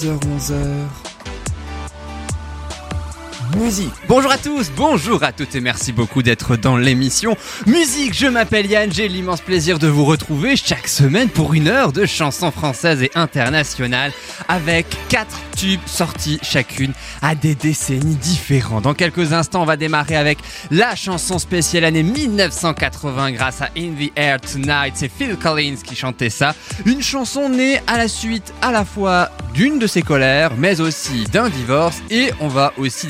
10h-11h Bonjour à tous, bonjour à toutes et merci beaucoup d'être dans l'émission Musique. Je m'appelle Yann, j'ai l'immense plaisir de vous retrouver chaque semaine pour une heure de chansons françaises et internationales avec quatre tubes sortis chacune à des décennies différentes. Dans quelques instants, on va démarrer avec la chanson spéciale année 1980 grâce à In the Air Tonight. C'est Phil Collins qui chantait ça. Une chanson née à la suite à la fois d'une de ses colères, mais aussi d'un divorce et on va aussi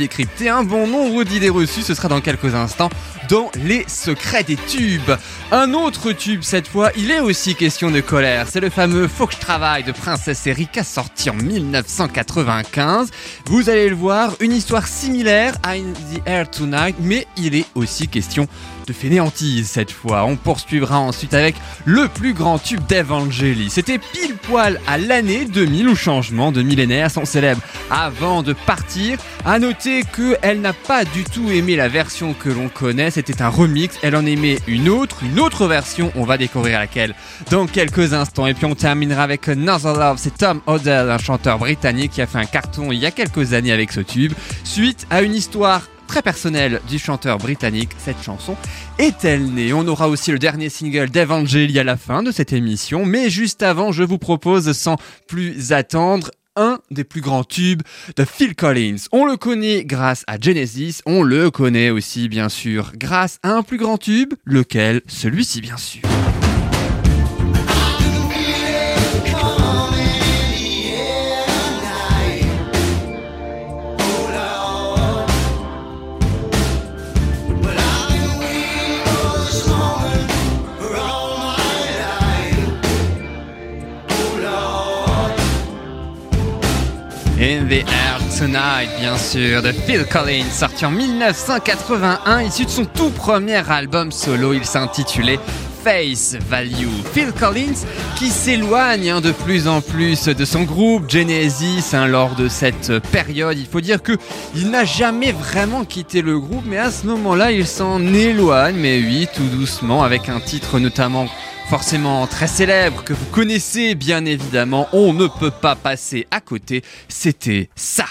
un bon nombre d'idées reçues. Ce sera dans quelques instants dans les secrets des tubes. Un autre tube cette fois, il est aussi question de colère. C'est le fameux Faut que je travaille de Princesse Erika sorti en 1995. Vous allez le voir, une histoire similaire à In the Air Tonight, mais il est aussi question fainéantise cette fois. On poursuivra ensuite avec le plus grand tube d'Evangeli. C'était pile poil à l'année 2000 ou changement de millénaire, son célèbre avant de partir. À noter qu'elle n'a pas du tout aimé la version que l'on connaît, c'était un remix, elle en aimait une autre, une autre version, on va découvrir laquelle dans quelques instants. Et puis on terminera avec Another Love, c'est Tom Odell, un chanteur britannique qui a fait un carton il y a quelques années avec ce tube, suite à une histoire très personnelle du chanteur britannique, cette chanson est-elle née. On aura aussi le dernier single d'Evangeli à la fin de cette émission, mais juste avant, je vous propose sans plus attendre un des plus grands tubes de Phil Collins. On le connaît grâce à Genesis, on le connaît aussi bien sûr grâce à un plus grand tube, lequel? Celui-ci bien sûr. In the Air Tonight, bien sûr, de Phil Collins, sorti en 1981, issu de son tout premier album solo, il s'intitulait Face Value. Phil Collins qui s'éloigne hein, de plus en plus de son groupe Genesis hein, lors de cette période. Il faut dire que il n'a jamais vraiment quitté le groupe, mais à ce moment-là, il s'en éloigne, mais oui, tout doucement, avec un titre notamment forcément très célèbre que vous connaissez bien évidemment, on ne peut pas passer à côté, c'était ça.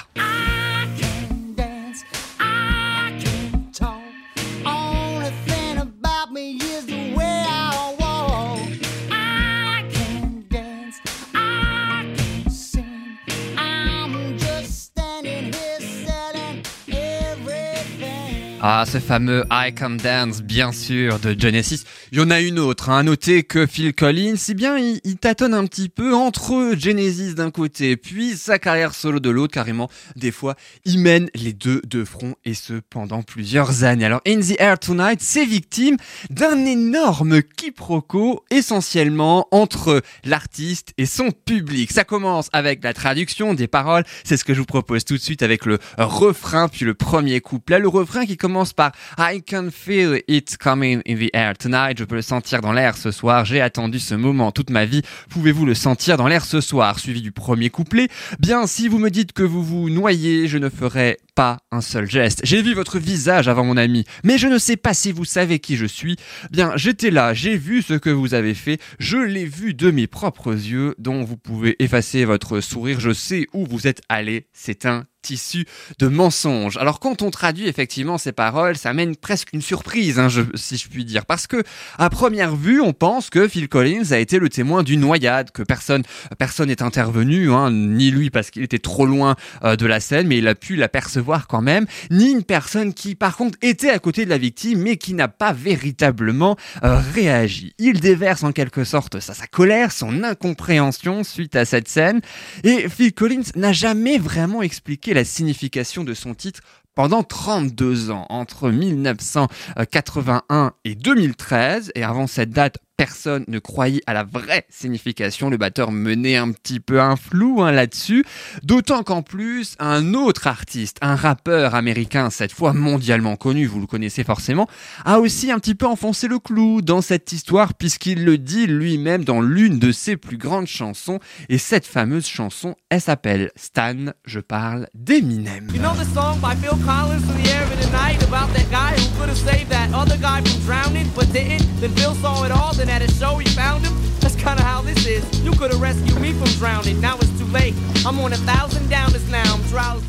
Ce fameux I Can Dance, bien sûr, de Genesis. Il y en a une autre, hein. à noter que Phil Collins, si bien il, il, tâtonne un petit peu entre Genesis d'un côté, puis sa carrière solo de l'autre, carrément. Des fois, il mène les deux de front, et ce, pendant plusieurs années. Alors, In the Air Tonight, c'est victime d'un énorme quiproquo, essentiellement entre l'artiste et son public. Ça commence avec la traduction des paroles, c'est ce que je vous propose tout de suite avec le refrain, puis le premier couplet. Le refrain qui commence par I can feel it coming in the air tonight. Je peux le sentir dans l'air ce soir. J'ai attendu ce moment toute ma vie. Pouvez-vous le sentir dans l'air ce soir? Suivi du premier couplet. Bien, si vous me dites que vous vous noyez, je ne ferai pas un seul geste. J'ai vu votre visage avant mon ami, mais je ne sais pas si vous savez qui je suis. Bien, j'étais là, j'ai vu ce que vous avez fait, je l'ai vu de mes propres yeux, dont vous pouvez effacer votre sourire, je sais où vous êtes allé, c'est un tissu de mensonges. Alors quand on traduit effectivement ces paroles, ça mène presque une surprise, hein, si je puis dire, parce que à première vue, on pense que Phil Collins a été le témoin d'une noyade, que personne personne n'est intervenu, hein, ni lui parce qu'il était trop loin euh, de la scène, mais il a pu l'apercevoir quand même, ni une personne qui par contre était à côté de la victime, mais qui n'a pas véritablement euh, réagi. Il déverse en quelque sorte sa, colère, son incompréhension suite à cette scène, et Phil Collins n'a jamais vraiment expliqué la signification de son titre pendant 32 ans, entre 1981 et 2013, et avant cette date, personne ne croyait à la vraie signification. Le batteur menait un petit peu un flou hein, là-dessus. D'autant qu'en plus, un autre artiste, un rappeur américain, cette fois mondialement connu, vous le connaissez forcément, a aussi un petit peu enfoncé le clou dans cette histoire puisqu'il le dit lui-même dans l'une de ses plus grandes chansons. Et cette fameuse chanson, elle s'appelle Stan. Je parle d'Eminem.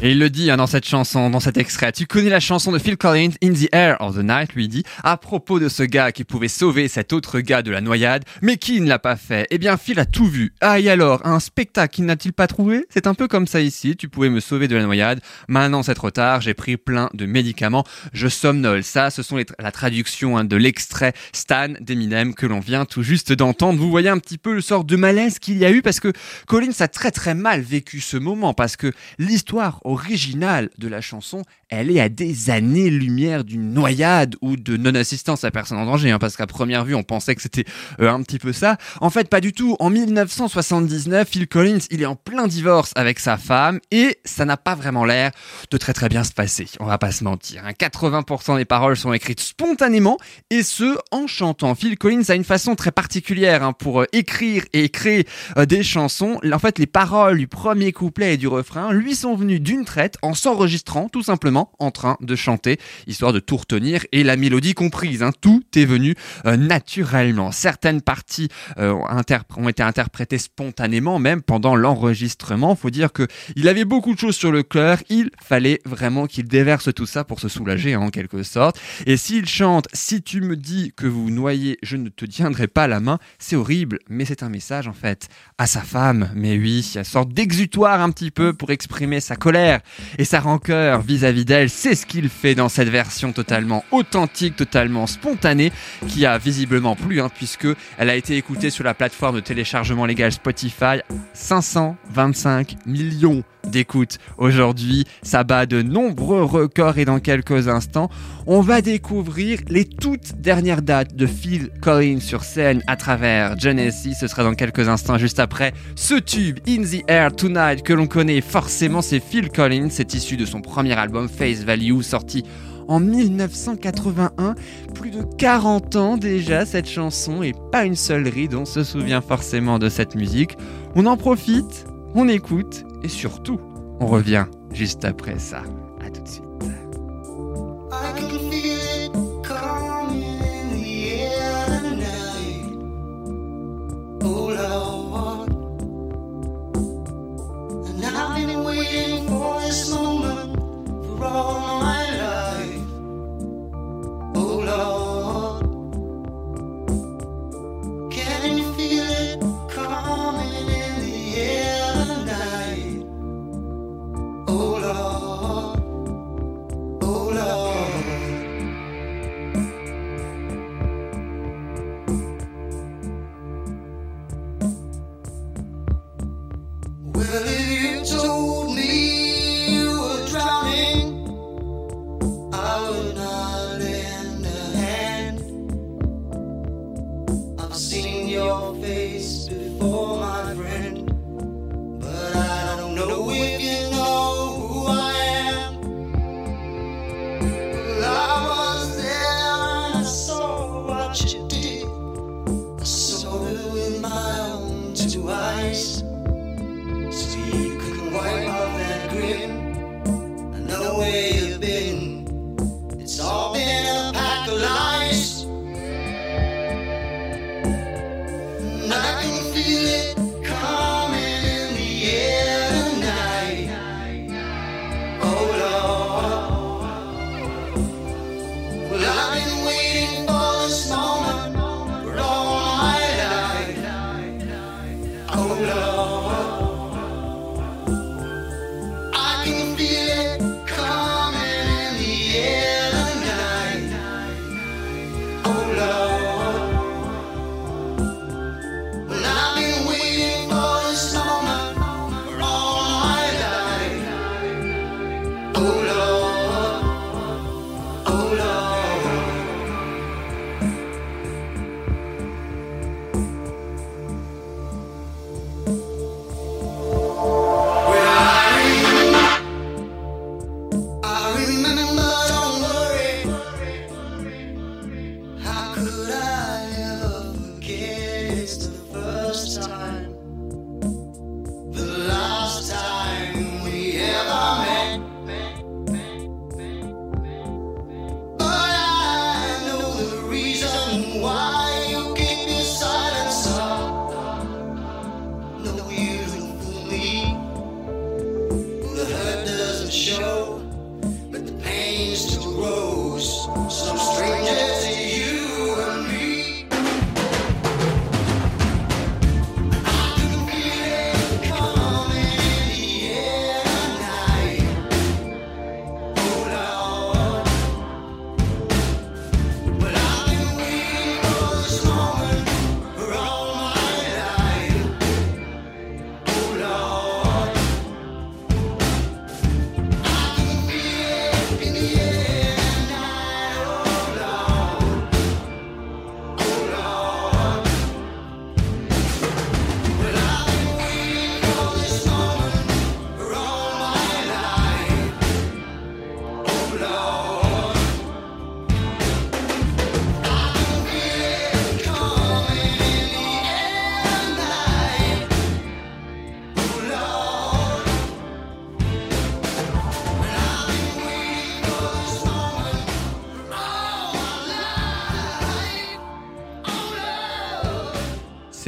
Et il le dit hein, dans cette chanson, dans cet extrait. Tu connais la chanson de Phil Collins, In the Air of the Night, lui dit, à propos de ce gars qui pouvait sauver cet autre gars de la noyade, mais qui ne l'a pas fait? Eh bien, Phil a tout vu. Ah, et alors, un spectacle qu'il n'a-t-il pas trouvé? C'est un peu comme ça ici. Tu pouvais me sauver de la noyade. Maintenant, c'est trop tard. J'ai pris plein de médicaments. Je somnole. Ça, ce sont la traduction hein, de l'extrait Stan d'Eminem que l'on vient tout juste d'entendre. Vous voyez un petit peu le sort de malaise qu'il y a eu parce que Collins a très très mal vécu ce moment parce que l'histoire originale de la chanson, elle est à des années-lumière d'une noyade ou de non-assistance à personne en danger, hein, parce qu'à première vue, on pensait que c'était euh, un petit peu ça. En fait, pas du tout. En 1979, Phil Collins, il est en plein divorce avec sa femme et ça n'a pas vraiment l'air de très très bien se passer. On va pas se mentir. hein. 80% des paroles sont écrites spontanément et ce, en chantant. Phil Collins a une façon très particulière hein, pour euh, écrire et créer euh, des chansons. En fait, les paroles du premier couplet et du refrain lui sont venues d'une traite en s'enregistrant tout simplement en train de chanter, histoire de tout retenir et la mélodie comprise. hein. Tout est venu euh, naturellement. Certaines parties ont, été interprétées spontanément, même pendant l'enregistrement. Faut dire que il avait beaucoup de choses sur le cœur. Il fallait vraiment qu'il déverse tout ça pour se soulager, en quelque sorte. Et s'il chante Si tu me dis que vous noyez, je ne te tiendrai pas la main, c'est horrible, mais c'est un message en fait à sa femme. Mais oui, une sorte d'exutoire un petit peu pour exprimer sa colère et sa rancœur vis-à-vis d'elle. C'est ce qu'il fait dans cette version totalement authentique, totalement spontanée, qui a visiblement plu, hein, puisque elle a été écoutée sur la plateforme de téléchargement légal Spotify. 525 millions d'écoutes aujourd'hui. Ça bat de nombreux records et dans quelques instants, on va découvrir les toutes dernières dates de Phil Collins sur scène à travers Genesis. Ce sera dans quelques instants, juste après ce tube In the Air Tonight que l'on connaît forcément. C'est Phil Collins. C'est issu de son premier album Face Value sorti en 1981. Plus de 40 ans déjà cette chanson et pas une seule ride. On se souvient forcément de cette musique. On en profite, on écoute et surtout, on revient juste après ça. À tout de suite.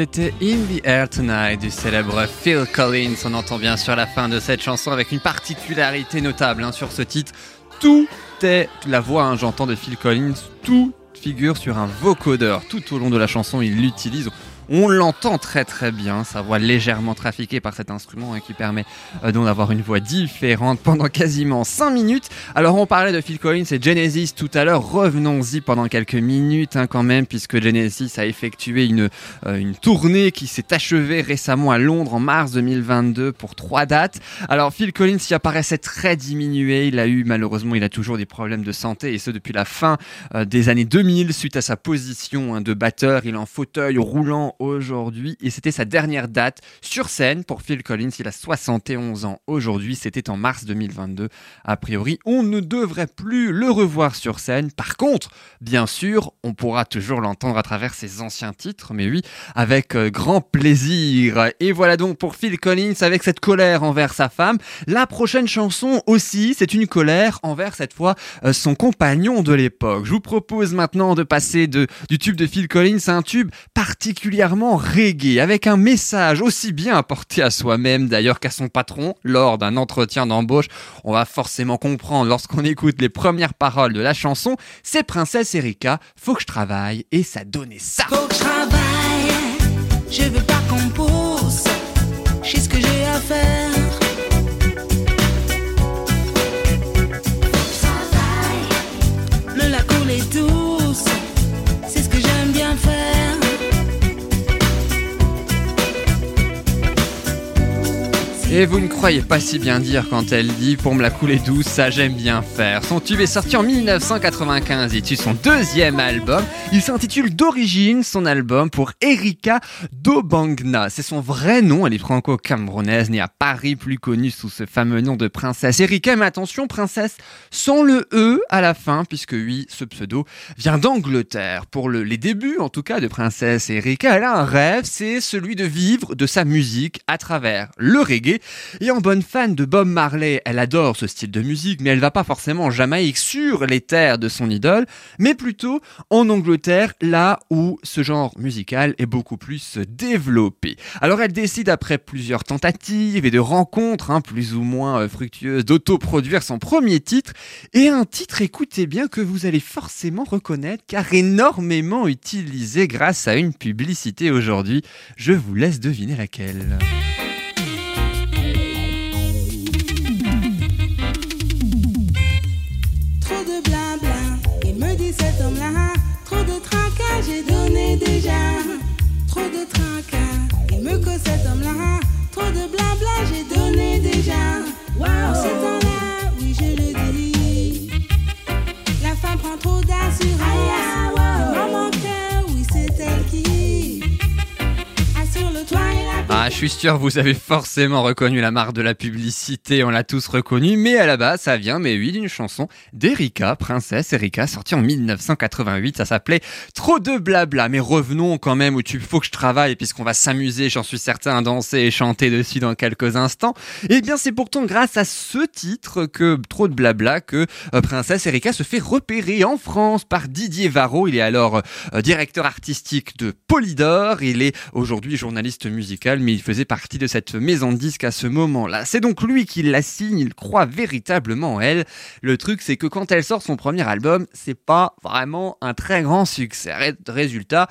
C'était In the Air Tonight du célèbre Phil Collins. On entend bien sur la fin de cette chanson avec une particularité notable hein, sur ce titre. Tout est la voix, hein, j'entends de Phil Collins, tout figure sur un vocodeur. Tout au long de la chanson, il l'utilise. On l'entend très très bien, sa voix légèrement trafiquée par cet instrument qui permet euh, donc d'avoir une voix différente pendant quasiment 5 minutes. Alors on parlait de Phil Collins et Genesis tout à l'heure, revenons-y pendant quelques minutes hein, quand même puisque Genesis a effectué une, euh, une tournée qui s'est achevée récemment à Londres en mars 2022 pour trois dates. Alors Phil Collins y apparaissait très diminué, il a eu malheureusement il a toujours des problèmes de santé et ce depuis la fin euh, des années 2000 suite à sa position hein, de batteur, il est en fauteuil roulant aujourd'hui et c'était sa dernière date sur scène pour Phil Collins. Il a 71 ans aujourd'hui, c'était en mars 2022. A priori, on ne devrait plus le revoir sur scène. Par contre, bien sûr, on pourra toujours l'entendre à travers ses anciens titres, mais oui, avec euh, grand plaisir. Et voilà donc pour Phil Collins avec cette colère envers sa femme. La prochaine chanson aussi, c'est une colère envers cette fois euh, son compagnon de l'époque. Je vous propose maintenant de passer de, du tube de Phil Collins à un tube particulièrement reggae, avec un message aussi bien apporté à soi-même d'ailleurs qu'à son patron lors d'un entretien d'embauche. On va forcément comprendre lorsqu'on écoute les premières paroles de la chanson, c'est Princesse Erika, faut que je travaille, et ça donnait ça. Et vous ne croyez pas si bien dire quand elle dit pour me la couler douce, ça j'aime bien faire. Son tube est sorti en 1995, il tue son deuxième album. Il s'intitule d'origine son album pour Erika Dobangna. C'est son vrai nom, elle est franco-camerounaise, née à Paris, plus connue sous ce fameux nom de princesse Erika. Mais attention, princesse sans le E à la fin, puisque oui, ce pseudo vient d'Angleterre. Pour le- les débuts, en tout cas, de princesse Erika, elle a un rêve, c'est celui de vivre de sa musique à travers le reggae. Et en bonne fan de Bob Marley, elle adore ce style de musique, mais elle va pas forcément en Jamaïque sur les terres de son idole, mais plutôt en Angleterre, là où ce genre musical est beaucoup plus développé. Alors elle décide après plusieurs tentatives et de rencontres hein, plus ou moins euh, fructueuses d'autoproduire son premier titre, et un titre, écoutez bien, que vous allez forcément reconnaître car énormément utilisé grâce à une publicité aujourd'hui. Je vous laisse deviner laquelle. Déjà. Trop de tracas, il me cause cet homme-là. Trop de blabla, j'ai donné déjà. En ce temps-là, oui, je le dis. La femme prend trop d'assurance. Maman Ah, je suis sûr, vous avez forcément reconnu la marque de la publicité, on l'a tous reconnu, mais à la base, ça vient, mais oui, d'une chanson d'Erika, Princesse Erika, sortie en 1988, ça s'appelait Trop de blabla, mais revenons quand même où tu faut que je travaille, puisqu'on va s'amuser, j'en suis certain, à danser et chanter dessus dans quelques instants. Eh bien, c'est pourtant grâce à ce titre que, trop de blabla, que euh, Princesse Erika se fait repérer en France par Didier Varro, il est alors euh, directeur artistique de Polydor, il est aujourd'hui journaliste musical, mais il faisait partie de cette maison de disques à ce moment-là. C'est donc lui qui la signe, il croit véritablement en elle. Le truc, c'est que quand elle sort son premier album, c'est pas vraiment un très grand succès. Ré- Résultat,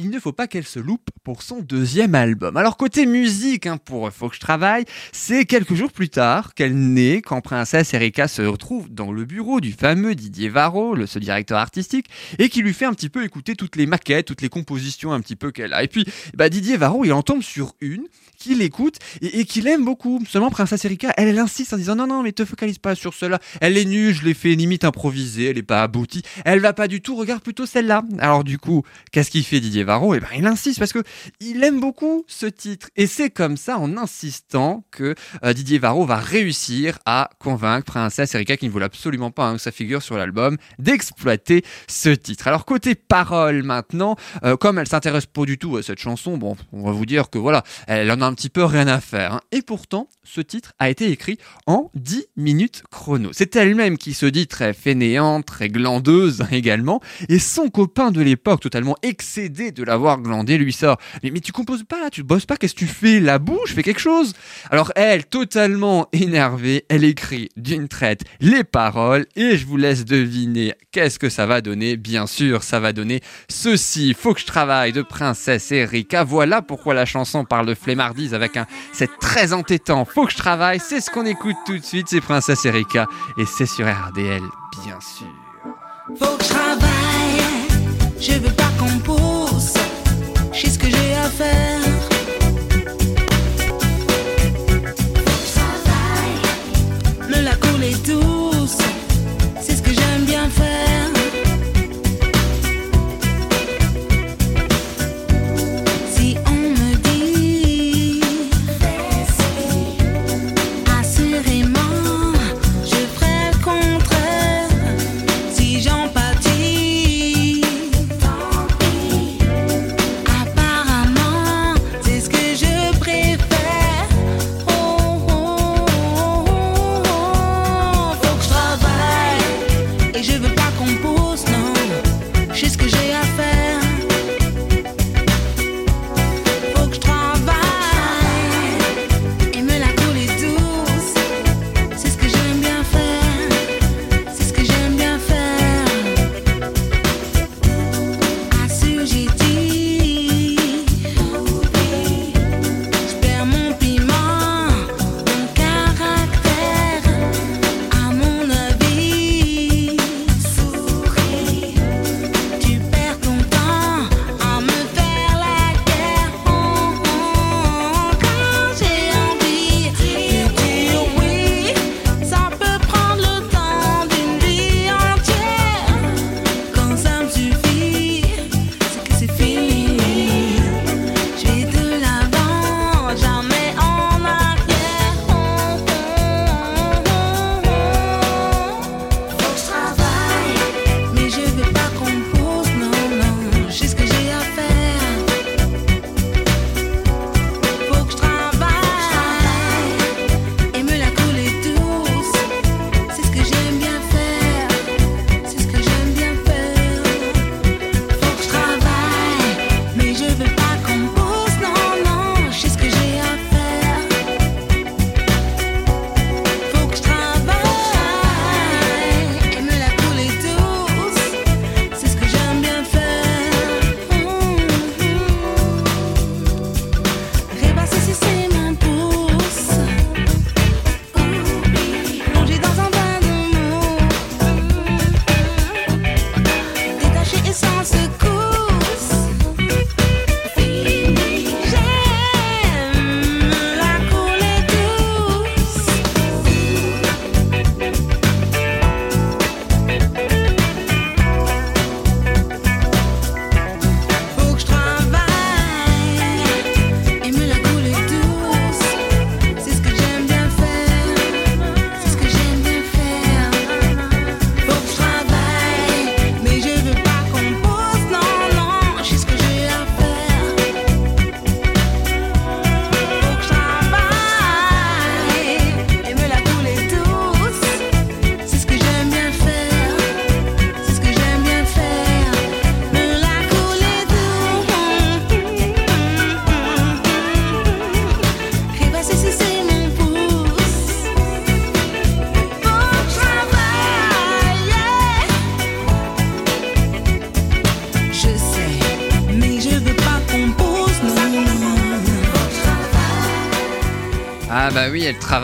il ne faut pas qu'elle se loupe pour son deuxième album. Alors côté musique, hein, pour Faut que je travaille, c'est quelques jours plus tard qu'elle naît quand Princesse Erika se retrouve dans le bureau du fameux Didier Varro, le, ce directeur artistique, et qui lui fait un petit peu écouter toutes les maquettes, toutes les compositions un petit peu qu'elle a. Et puis bah, Didier Varro, il en tombe sur une qu'il écoute et, et qu'il aime beaucoup. Seulement Princesse Erika, elle, elle insiste en disant non non mais te focalise pas sur cela. Elle est nulle, je l'ai fait limite improvisée, elle est pas aboutie. Elle va pas du tout, regarde plutôt celle-là. Alors du coup, qu'est-ce qu'il fait Didier Varro? Eh ben il insiste parce que il aime beaucoup ce titre et c'est comme ça en insistant que euh, Didier Varro va réussir à convaincre Princesse Erika qui ne voulait absolument pas hein, que ça figure sur l'album d'exploiter ce titre. Alors côté parole maintenant, euh, comme elle s'intéresse pas du tout à cette chanson, bon, on va vous dire que voilà, elle en a un petit peu rien à faire. hein. Et pourtant, ce titre a été écrit en 10 minutes chrono. C'est elle-même qui se dit très fainéante, très glandeuse également, et son copain de l'époque, totalement excédé de l'avoir glandé, lui sort mais, mais tu composes pas, tu bosses pas, qu'est-ce que tu fais? La bouche, fais quelque chose Alors elle, totalement énervée, elle écrit d'une traite les paroles, et je vous laisse deviner qu'est-ce que ça va donner? Bien sûr, ça va donner ceci, faut que je travaille de Princesse Erika. Voilà pourquoi la chanson parle de flemmardise avec un c'est très entêtant. Faut que je travaille, c'est ce qu'on écoute tout de suite, c'est Princesse Erika et c'est sur RDL, bien sûr. Faut que travaille, je veux pas qu'on pousse. Que j'ai à faire.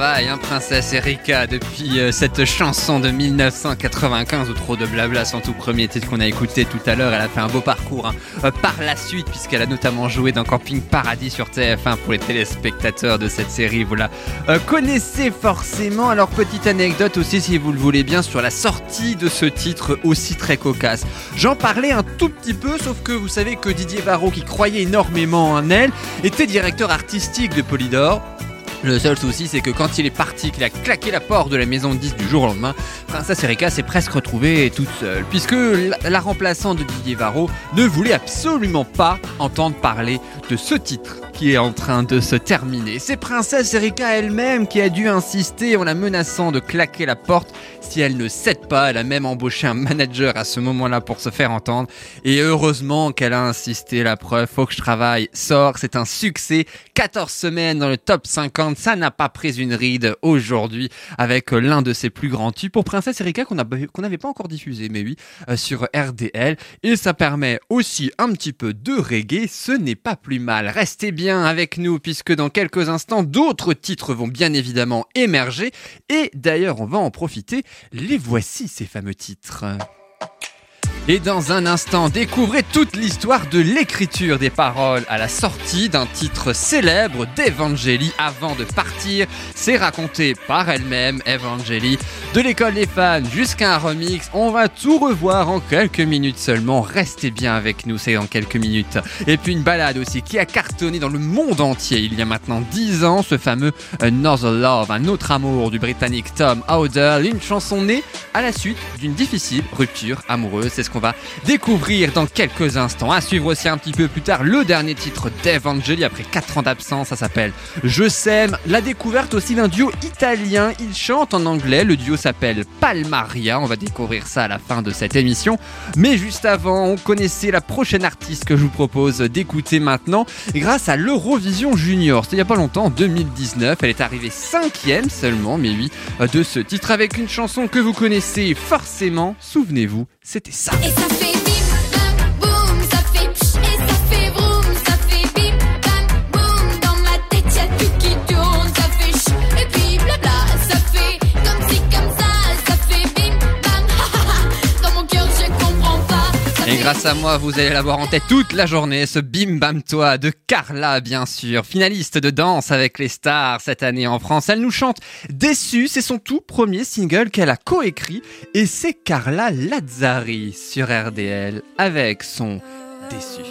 Hein, Princesse Erika, depuis euh, cette chanson de 1995 ou trop de blabla, son tout premier titre qu'on a écouté tout à l'heure. Elle a fait un beau parcours hein, euh, par la suite, puisqu'elle a notamment joué dans Camping Paradis sur TF1 pour les téléspectateurs de cette série. Vous la euh, connaissez forcément. Alors, petite anecdote aussi, si vous le voulez bien, sur la sortie de ce titre aussi très cocasse. J'en parlais un tout petit peu, sauf que vous savez que Didier Varro, qui croyait énormément en elle, était directeur artistique de Polydor. Le seul souci, c'est que quand il est parti, qu'il a claqué la porte de la maison de 10 du jour au lendemain, Princesse Erika s'est presque retrouvée toute seule, puisque la, la remplaçante de Didier Varro ne voulait absolument pas entendre parler de ce titre. Qui est en train de se terminer. C'est Princesse Erika elle-même qui a dû insister en la menaçant de claquer la porte si elle ne cède pas. Elle a même embauché un manager à ce moment-là pour se faire entendre. Et heureusement qu'elle a insisté. La preuve, faut que je travaille, sort. C'est un succès. 14 semaines dans le top 50. Ça n'a pas pris une ride aujourd'hui avec l'un de ses plus grands tubes pour Princesse Erika qu'on n'avait pas encore diffusé, mais oui, euh, sur RDL. Et ça permet aussi un petit peu de reggae. Ce n'est pas plus mal. Restez bien avec nous puisque dans quelques instants, d'autres titres vont bien évidemment émerger. Et d'ailleurs, on va en profiter. Les voici ces fameux titres. Et dans un instant, découvrez toute l'histoire de l'écriture des paroles à la sortie d'un titre célèbre d'Evangélie avant de partir. C'est raconté par elle-même, Evangélie, de l'école des fans jusqu'à un remix. On va tout revoir en quelques minutes seulement. Restez bien avec nous, c'est dans quelques minutes. Et puis une balade aussi qui a cartonné dans le monde entier il y a maintenant 10 ans, ce fameux Another Love, un autre amour du britannique Tom Howder, une chanson née à la suite d'une difficile rupture amoureuse. C'est ce qu'on va découvrir dans quelques instants. À suivre aussi un petit peu plus tard le dernier titre d'Evangeli après 4 ans d'absence. Ça s'appelle Je sème. La découverte aussi d'un duo italien. Ils chantent en anglais. Le duo s'appelle Palmaria. On va découvrir ça à la fin de cette émission. Mais juste avant, on connaissait la prochaine artiste que je vous propose d'écouter maintenant. grâce à l'Eurovision Junior. C'était il n'y a pas longtemps, en 2019. Elle est arrivée cinquième seulement, mais oui, de ce titre avec une chanson que vous connaissez forcément. Souvenez-vous, c'était ça. Et ça grâce à moi, vous allez l'avoir en tête toute la journée, ce Bim Bam Toi de Carla, bien sûr, finaliste de Danse avec les stars cette année en France. Elle nous chante Déçue, c'est son tout premier single qu'elle a coécrit et c'est Carla Lazzari sur RDL avec son Déçu.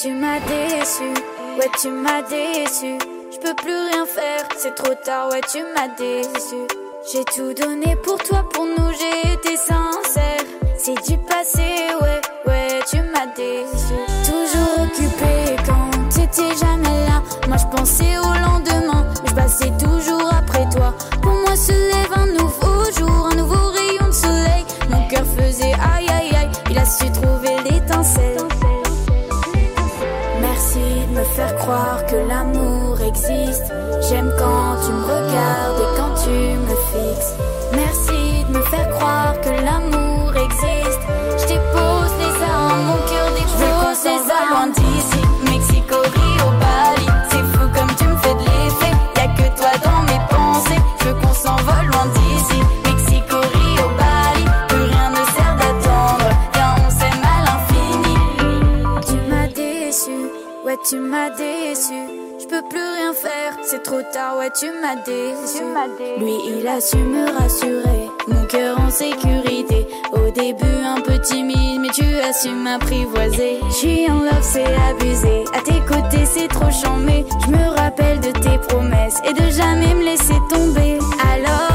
Tu m'as déçu, ouais tu m'as déçu. Je peux plus rien faire, c'est trop tard, ouais tu m'as déçu. J'ai tout donné pour toi, pour nous j'ai été sincère. C'est du passé, ouais, ouais tu m'as déçu. Toujours occupé quand t'étais jamais là. Moi je pensais au lendemain, tu m'as déçu. Je peux plus rien faire, c'est trop tard, ouais tu m'as déçu. Lui il a su me rassurer, mon cœur en sécurité. Au début un peu timide, mais tu as su m'apprivoiser. Je suis en love, c'est abusé. À tes côtés c'est trop chambé. Je me rappelle de tes promesses et de jamais me laisser tomber. Alors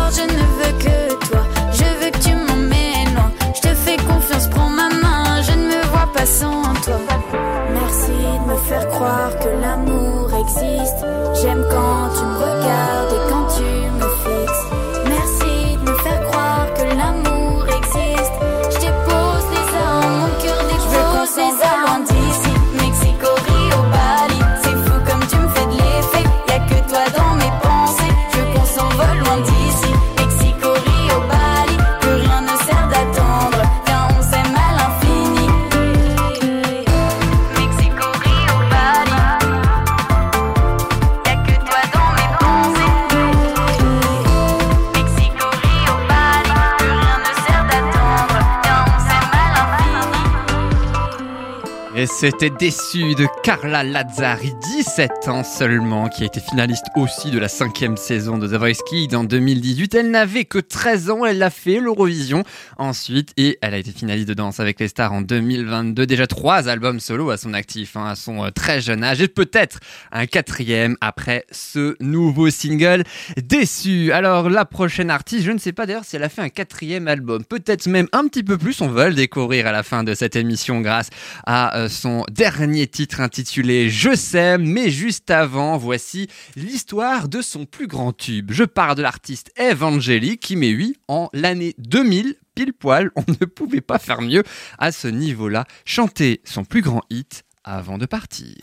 c'était déçu de Carla Lazzari, 17 ans seulement, qui a été finaliste aussi de la cinquième saison de The Voice Kids en 2018. Elle n'avait que 13 ans, elle a fait l'Eurovision ensuite et elle a été finaliste de Danse avec les stars en 2022. Déjà trois albums solo à son actif, hein, à son euh, très jeune âge et peut-être un quatrième après ce nouveau single déçu. Alors la prochaine artiste, je ne sais pas d'ailleurs si elle a fait un quatrième album, peut-être même un petit peu plus, on va le découvrir à la fin de cette émission grâce à euh, son dernier titre intitulé Je s'aime, mais juste avant, voici l'histoire de son plus grand tube. Je parle de l'artiste Evangeli qui met oui en l'année 2000 pile poil, on ne pouvait pas faire mieux à ce niveau-là, chanter son plus grand hit avant de partir.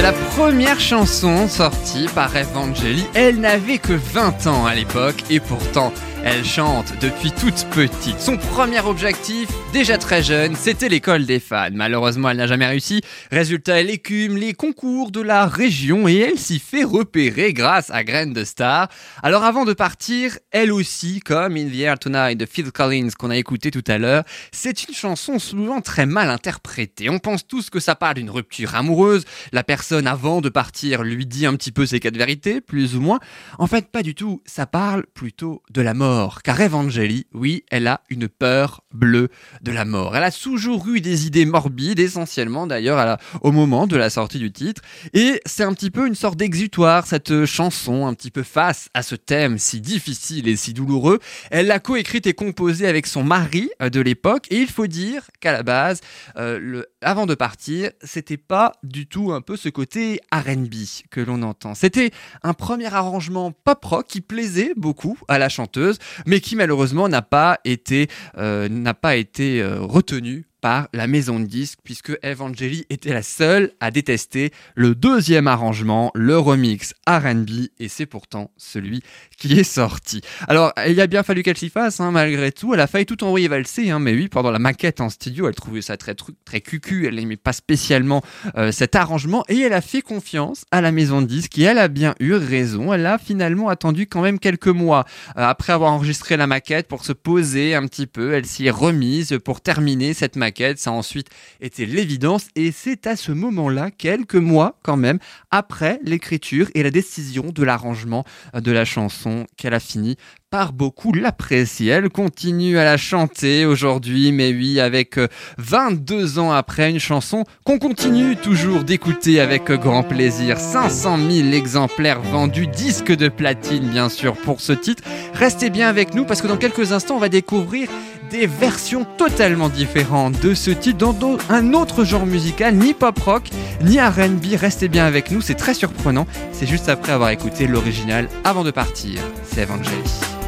C'est la première chanson sortie par Evangeli. Elle n'avait que 20 ans à l'époque et pourtant elle chante depuis toute petite. Son premier objectif, déjà très jeune, c'était l'école des fans. Malheureusement, elle n'a jamais réussi. Résultat, elle écume les concours de la région et elle s'y fait repérer grâce à Graine de Star. Alors avant de partir, elle aussi, comme In the Air Tonight de Phil Collins qu'on a écouté tout à l'heure, c'est une chanson souvent très mal interprétée. On pense tous que ça parle d'une rupture amoureuse. La personne avant de partir lui dit un petit peu ses quatre vérités, plus ou moins. En fait, pas du tout. Ça parle plutôt de la mort. Car Evangeli, oui, elle a une peur bleue de la mort. Elle a toujours eu des idées morbides, essentiellement d'ailleurs au moment de la sortie du titre. Et c'est un petit peu une sorte d'exutoire, cette chanson, un petit peu face à ce thème si difficile et si douloureux. Elle l'a coécrite et composée avec son mari euh, de l'époque. Et il faut dire qu'à la base, euh, avant de partir, c'était pas du tout un peu ce côté R&B que l'on entend. C'était un premier arrangement pop rock qui plaisait beaucoup à la chanteuse, mais qui malheureusement n'a pas été euh, n'a pas été euh, retenu par la maison de disques puisque Evangeli était la seule à détester le deuxième arrangement, le remix R&B et c'est pourtant celui qui est sorti. Alors il a bien fallu qu'elle s'y fasse hein, malgré tout, elle a failli tout envoyer valser hein, mais oui pendant la maquette en studio elle trouvait ça très très cucu, elle n'aimait pas spécialement euh, cet arrangement et elle a fait confiance à la maison de disques et elle a bien eu raison, elle a finalement attendu quand même quelques mois euh, après avoir enregistré la maquette pour se poser un petit peu, elle s'y est remise pour terminer cette maquette. Ça a ensuite été l'évidence et c'est à ce moment-là, quelques mois quand même, après l'écriture et la décision de l'arrangement euh, de la chanson qu'elle a fini par beaucoup l'apprécier. Elle continue à la chanter aujourd'hui, mais oui, avec euh, 22 ans après, une chanson qu'on continue toujours d'écouter avec euh, grand plaisir. 500 000 exemplaires vendus, disque de platine bien sûr pour ce titre. Restez bien avec nous parce que dans quelques instants, on va découvrir des versions totalement différentes de ce titre dans un autre genre musical, ni pop rock, ni RB. Restez bien avec nous, c'est très surprenant. C'est juste après avoir écouté l'original avant de partir. C'est Evangeli.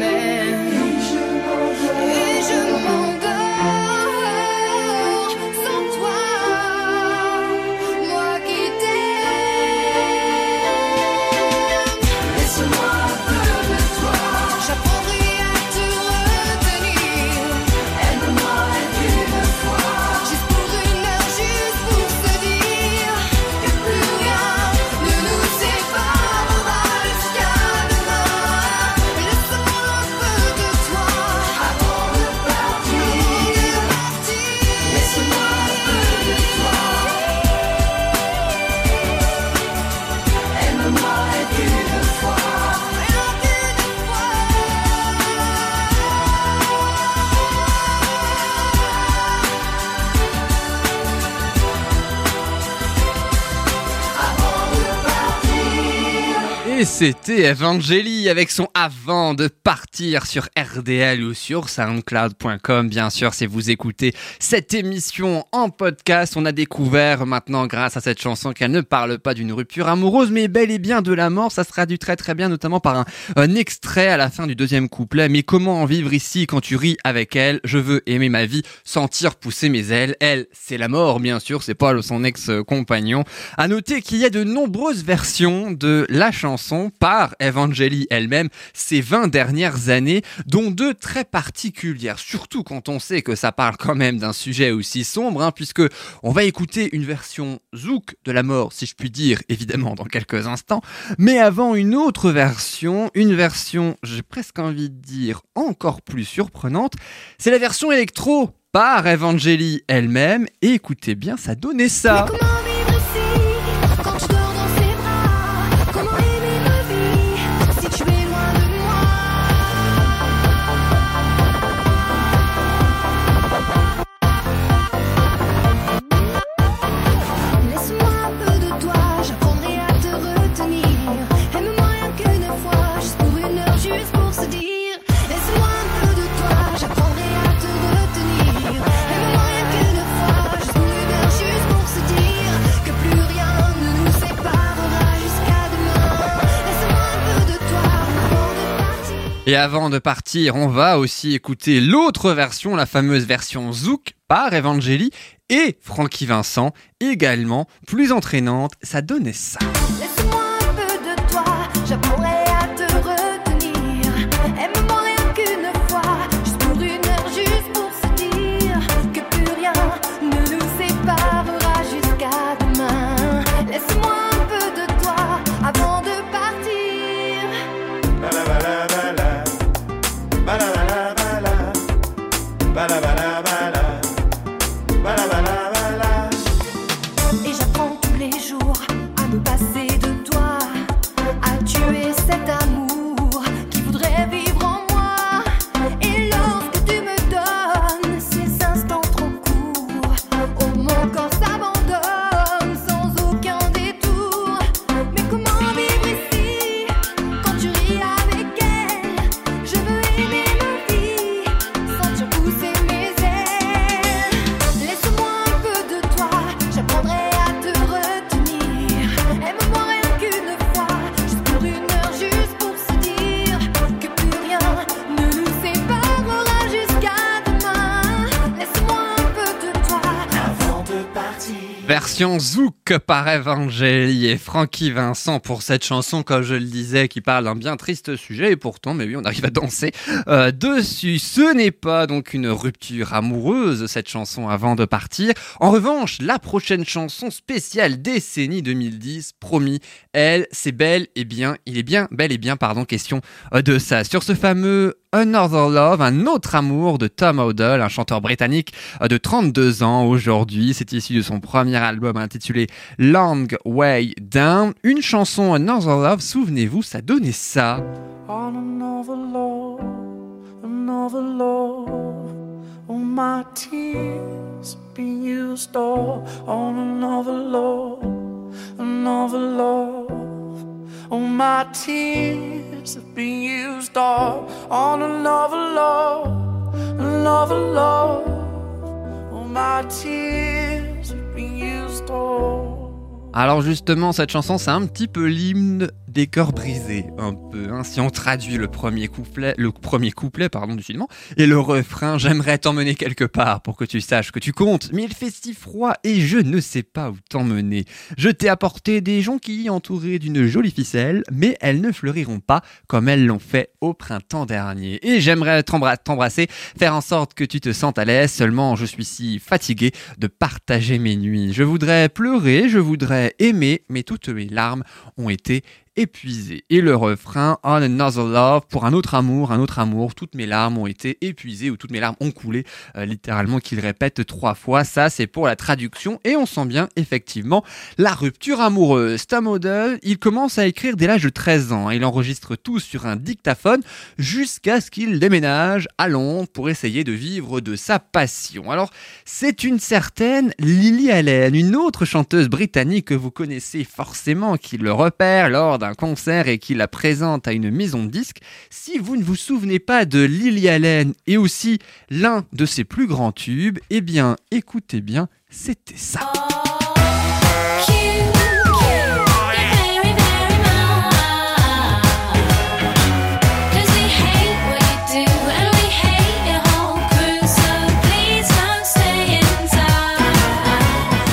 Quand c'était Evangeli avec son avant de partir sur RDL ou sur soundcloud.com. Bien sûr, si vous écoutez cette émission en podcast, on a découvert maintenant grâce à cette chanson qu'elle ne parle pas d'une rupture amoureuse, mais bel et bien de la mort. Ça se traduit très très bien, notamment par un, un extrait à la fin du deuxième couplet. Mais comment en vivre ici quand tu ris avec elle? Je veux aimer ma vie, sentir pousser mes ailes. Elle, c'est la mort, bien sûr, c'est pas son ex-compagnon. À noter qu'il y a de nombreuses versions de la chanson par Evangeli elle-même ces 20 dernières années, dont deux très particulières, surtout quand on sait que ça parle quand même d'un sujet aussi sombre, hein, puisque on va écouter une version zouk de la mort, si je puis dire, évidemment dans quelques instants, mais avant une autre version, une version, j'ai presque envie de dire, encore plus surprenante, c'est la version électro par Evangeli elle-même, et écoutez bien, ça donnait ça. Et avant de partir, on va aussi écouter l'autre version, la fameuse version Zouk par Evangeli et Frankie Vincent, également plus entraînante. Ça donnait ça. Zouk par Evangeli et Frankie Vincent pour cette chanson, comme je le disais, qui parle d'un bien triste sujet. Et pourtant, mais oui, on arrive à danser euh, dessus. Ce n'est pas donc une rupture amoureuse, cette chanson, avant de partir. En revanche, la prochaine chanson spéciale décennie 2010, promis, elle, c'est belle et bien, il est bien, bel et bien, pardon, question euh, de ça. Sur ce fameux Another Love, un autre amour de Tom Odell, un chanteur britannique euh, de 32 ans aujourd'hui. C'est issu de son premier album intitulé Long Way Down. Une chanson Another Love, souvenez-vous, ça donnait ça. on another love, another love. All my tears been used all on another love, another love. All my tears been used all on another love, another love. All my tears have been used all. Alors justement, cette chanson, c'est un petit peu l'hymne des cœurs brisés, un peu. hein. Si on traduit le premier couplet, le premier couplet, pardon, du film, et le refrain, j'aimerais t'emmener quelque part pour que tu saches que tu comptes, mais il fait si froid et je ne sais pas où t'emmener. Je t'ai apporté des jonquilles entourées d'une jolie ficelle, mais elles ne fleuriront pas comme elles l'ont fait au printemps dernier. Et j'aimerais t'embra- t'embrasser, faire en sorte que tu te sentes à l'aise, seulement je suis si fatigué de partager mes nuits. Je voudrais pleurer, je voudrais aimer, mais toutes mes larmes ont été épuisées. Et le refrain On Another Love, pour un autre amour, un autre amour, toutes mes larmes ont été épuisées ou toutes mes larmes ont coulé, euh, littéralement qu'il répète trois fois. Ça, c'est pour la traduction et on sent bien effectivement la rupture amoureuse. Tom Odell, il commence à écrire dès l'âge de 13 ans. Il enregistre tout sur un dictaphone jusqu'à ce qu'il déménage à Londres pour essayer de vivre de sa passion. Alors, c'est une certaine Lily Allen, une autre chanteuse britannique que vous connaissez forcément, qui le repère lors concert et qui la présente à une maison de disques. Si vous ne vous souvenez pas de Lily Allen et aussi l'un de ses plus grands tubes, eh bien, écoutez bien, c'était ça.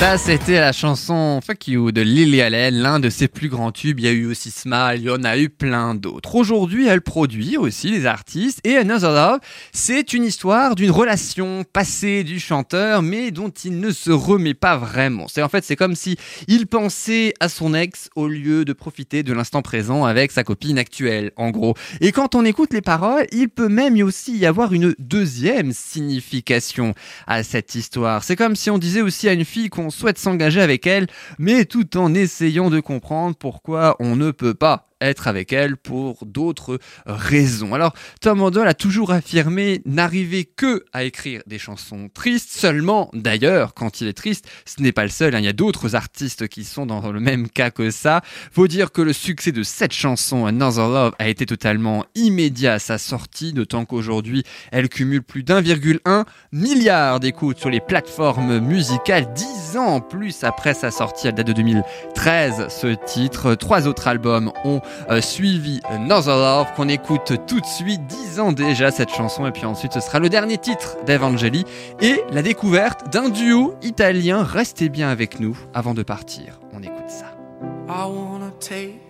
Ça, c'était la chanson Fuck You de Lily Allen, l'un de ses plus grands tubes. Il y a eu aussi Smile, il y en a eu plein d'autres. Aujourd'hui, elle produit aussi des artistes et Another Love, c'est une histoire d'une relation passée du chanteur, mais dont il ne se remet pas vraiment. C'est en fait, c'est comme si il pensait à son ex au lieu de profiter de l'instant présent avec sa copine actuelle, en gros. Et quand on écoute les paroles, il peut même aussi y avoir une deuxième signification à cette histoire. C'est comme si on disait aussi à une fille qu'on souhaite s'engager avec elle, mais tout en essayant de comprendre pourquoi on ne peut pas être avec elle pour d'autres raisons. Alors, Tom Odell a toujours affirmé n'arriver que à écrire des chansons tristes, seulement d'ailleurs, quand il est triste, ce n'est pas le seul, hein, il y a d'autres artistes qui sont dans le même cas que ça. Faut dire que le succès de cette chanson, Another Love, a été totalement immédiat à sa sortie, d'autant qu'aujourd'hui, elle cumule plus d'1,1 milliard d'écoutes sur les plateformes musicales, 10 ans plus après sa sortie, elle date de 2013, ce titre. Trois autres albums ont euh, suivi Another Love qu'on écoute tout de suite, 10 ans déjà cette chanson et puis ensuite ce sera le dernier titre d'Evangeli et la découverte d'un duo italien. Restez bien avec nous avant de partir. On écoute ça.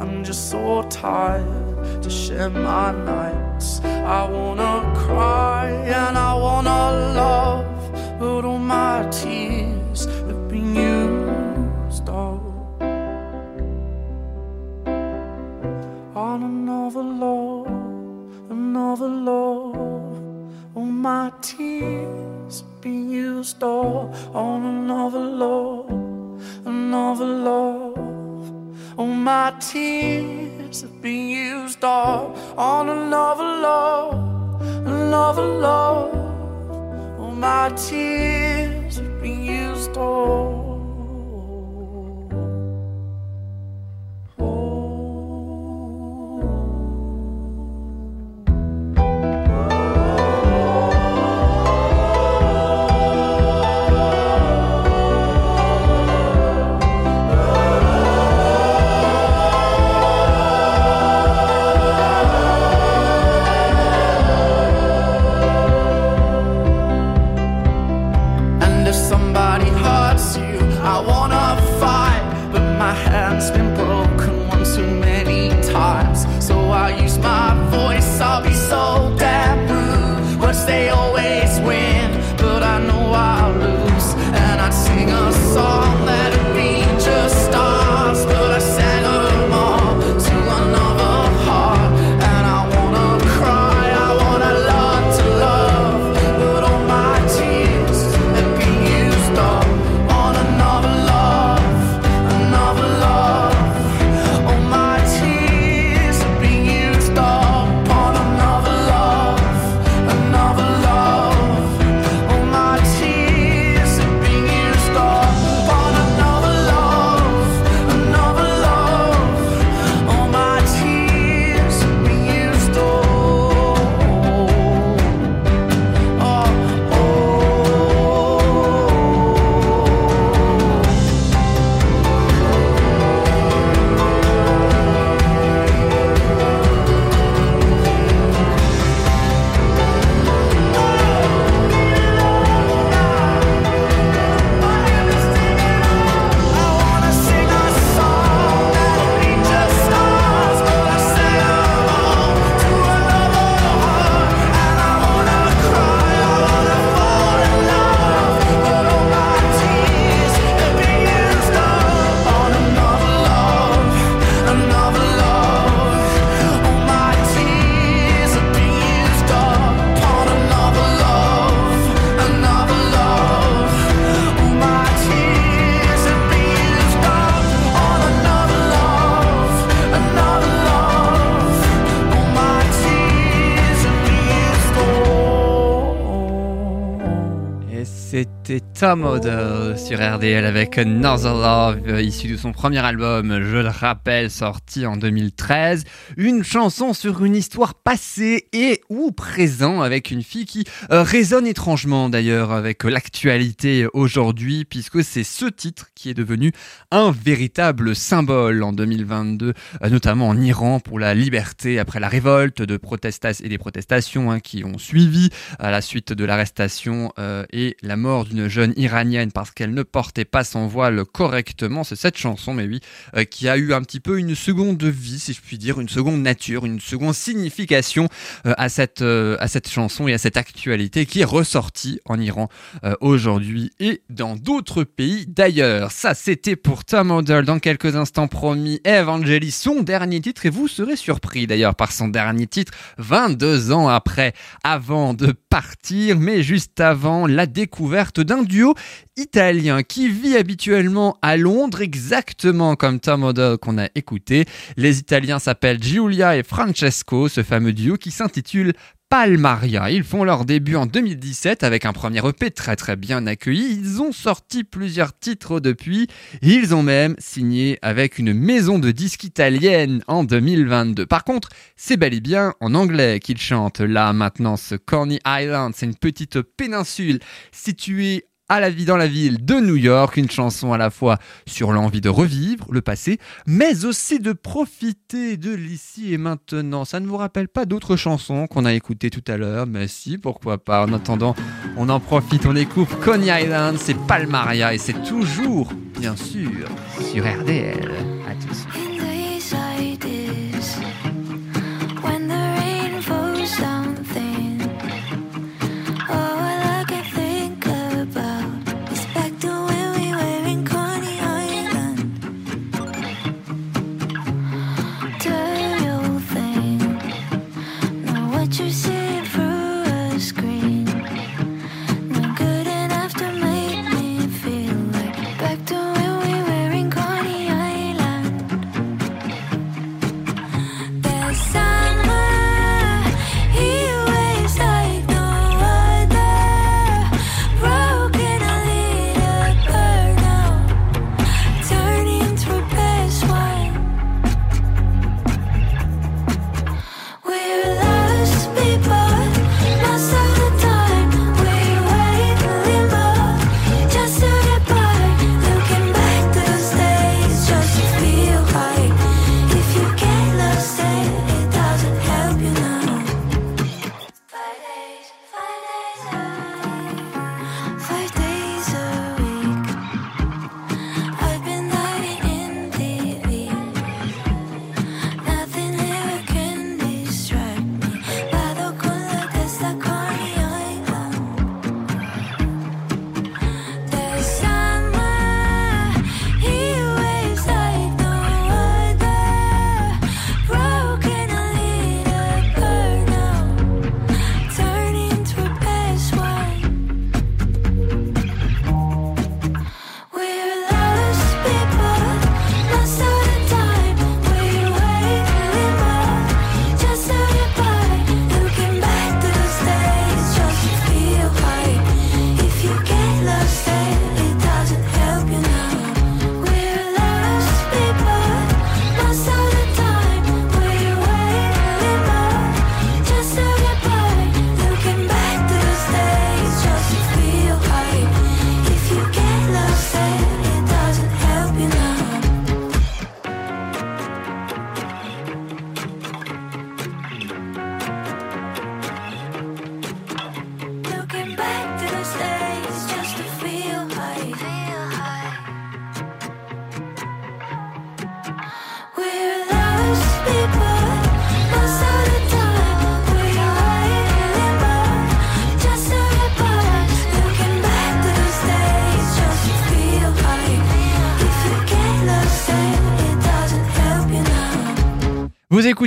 I'm just so tired to share my nights. I wanna cry and I wanna love, but all my tears have been Tom Odell sur RDL avec Another Love, euh, issu de son premier album, je le rappelle, sorti en 2013. Une chanson sur une histoire passée et ou présent avec une fille qui euh, résonne étrangement d'ailleurs avec l'actualité aujourd'hui, puisque c'est ce titre qui est devenu un véritable symbole en 2022, euh, notamment en Iran pour la liberté après la révolte de protestation et des protestations hein, qui ont suivi à la suite de l'arrestation euh, et la mort d'une jeune iranienne parce qu'elle ne portait pas son voile correctement. C'est cette chanson, mais oui, qui a eu un petit peu une seconde vie, si je puis dire, une seconde nature, une seconde signification euh, à cette euh, à cette chanson et à cette actualité qui est ressortie en Iran euh, aujourd'hui et dans d'autres pays d'ailleurs. Ça, c'était pour Tom Odell. Dans quelques instants, promis, Evangeli, son dernier titre, et vous serez surpris d'ailleurs par son dernier titre, 22 ans après, avant de partir, mais juste avant la découverte d'un duo italien qui vit habituellement à Londres, exactement comme Tom Odell qu'on a écouté. Les Italiens s'appellent Giulia et Francesco, ce fameux duo qui s'intitule Palmaria. Ils font leur début en 2017 avec un premier EP très très bien accueilli. Ils ont sorti plusieurs titres depuis. Ils ont même signé avec une maison de disques italienne en 2022. Par contre, c'est bel et bien en anglais qu'ils chantent là maintenant ce Coney Island. C'est une petite péninsule située à la vie dans la ville de New York, une chanson à la fois sur l'envie de revivre le passé, mais aussi de profiter de l'ici et maintenant. Ça ne vous rappelle pas d'autres chansons qu'on a écoutées tout à l'heure, mais si, pourquoi pas. En attendant, on en profite, on écoute Coney Island, c'est Palmaria et c'est toujours, bien sûr, sur RDL. À tous.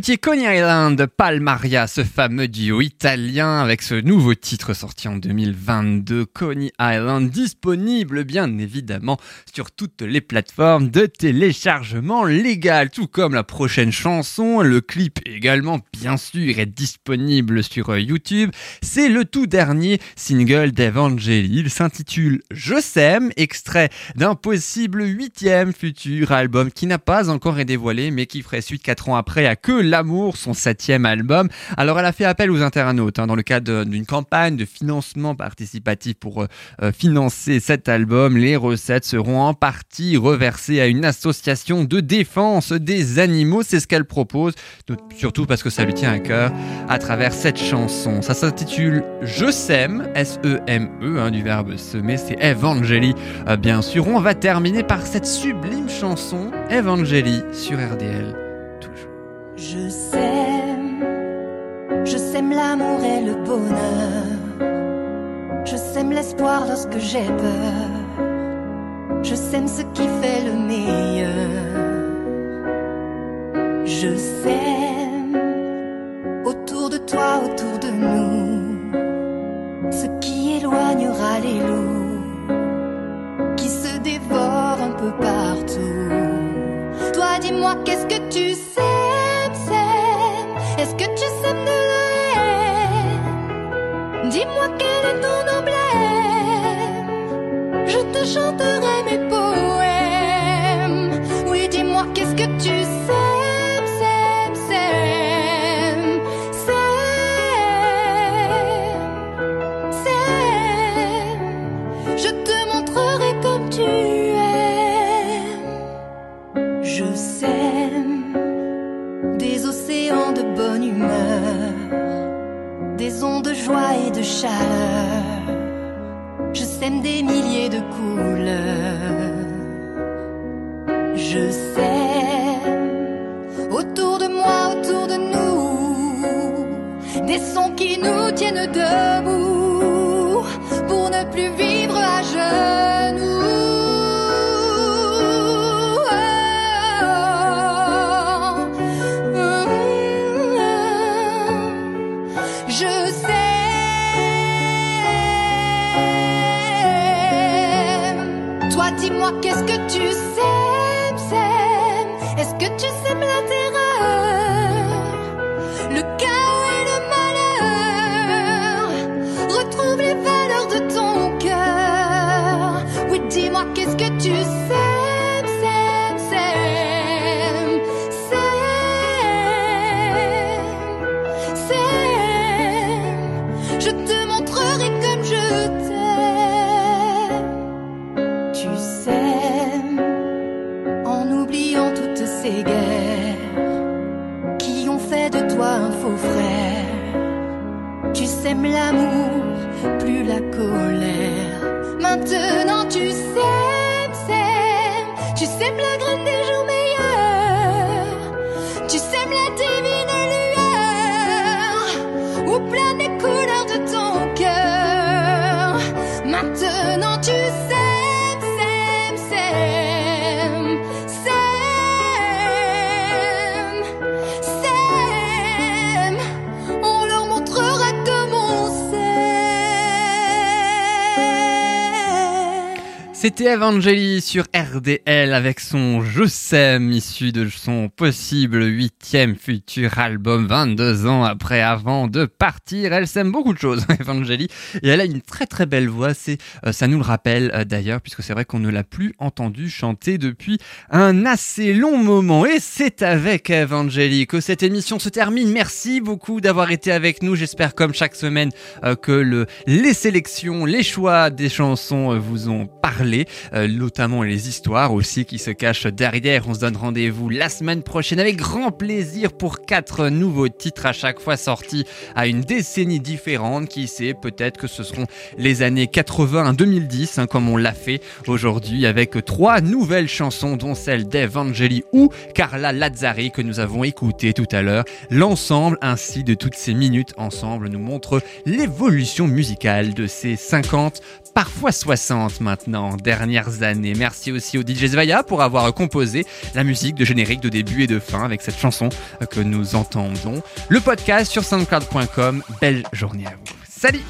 Coney Island Palmaria, ce fameux duo italien avec ce nouveau titre sorti en 2022, Coney Island, disponible bien évidemment sur toutes les plateformes de téléchargement légal, tout comme la prochaine chanson, le clip également bien sûr est disponible sur euh, YouTube. C'est le tout dernier single d'Evangeli, il s'intitule Je s'aime, extrait d'un possible huitième futur album qui n'a pas encore été dévoilé mais qui ferait suite quatre ans après à Que son septième album. Alors elle a fait appel aux internautes hein, dans le cadre d'une campagne de financement participatif pour euh, euh, financer cet album. Les recettes seront en partie reversées à une association de défense des animaux. C'est ce qu'elle propose, surtout parce que ça lui tient à cœur à travers cette chanson. Ça s'intitule Je sème, S-E-M-E, hein, du verbe semer, c'est Evangeli, euh, bien sûr. On va terminer par cette sublime chanson, Evangeli, sur RDL. Je sème, je sème l'amour et le bonheur. Je sème l'espoir lorsque j'ai peur. Je sème ce qui fait le meilleur. Je sème autour de toi, autour de nous, ce qui éloignera les loups qui se dévorent un peu partout. Toi, dis-moi, qu'est-ce que tu Dis-moi quel est ton emblème Je te chanterai et de chaleur. Je sème des milliers de couleurs. Je sème autour de moi, autour de nous, des sons qui nous tiennent debout pour ne plus vivre C'était Evangeli sur RDL avec son Je s'aime, issu de son possible huitième futur album 22 ans après avant de partir. Elle s'aime beaucoup de choses, Evangeli, et elle a une très très belle voix. C'est, euh, ça nous le rappelle euh, d'ailleurs, puisque c'est vrai qu'on ne l'a plus entendu chanter depuis un assez long moment. Et c'est avec Evangeli que cette émission se termine. Merci beaucoup d'avoir été avec nous. J'espère comme chaque semaine euh, que le, les sélections, les choix des chansons vous ont parlé, notamment les histoires aussi qui se cachent derrière. On se donne rendez-vous la semaine prochaine avec grand plaisir pour quatre nouveaux titres à chaque fois sortis à une décennie différente. Qui sait, peut-être que ce seront les années 80 à 2010, hein, comme on l'a fait aujourd'hui avec trois nouvelles chansons, dont celle d'Evangeli ou Carla Lazzari que nous avons écouté tout à l'heure. L'ensemble ainsi de toutes ces minutes ensemble nous montre l'évolution musicale de ces 50, parfois 60 maintenant dernières années. Merci aussi au DJ Zvaya pour avoir composé la musique de générique de début et de fin avec cette chanson que nous entendons. Le podcast sur soundcloud.com. Belle journée à vous. Salut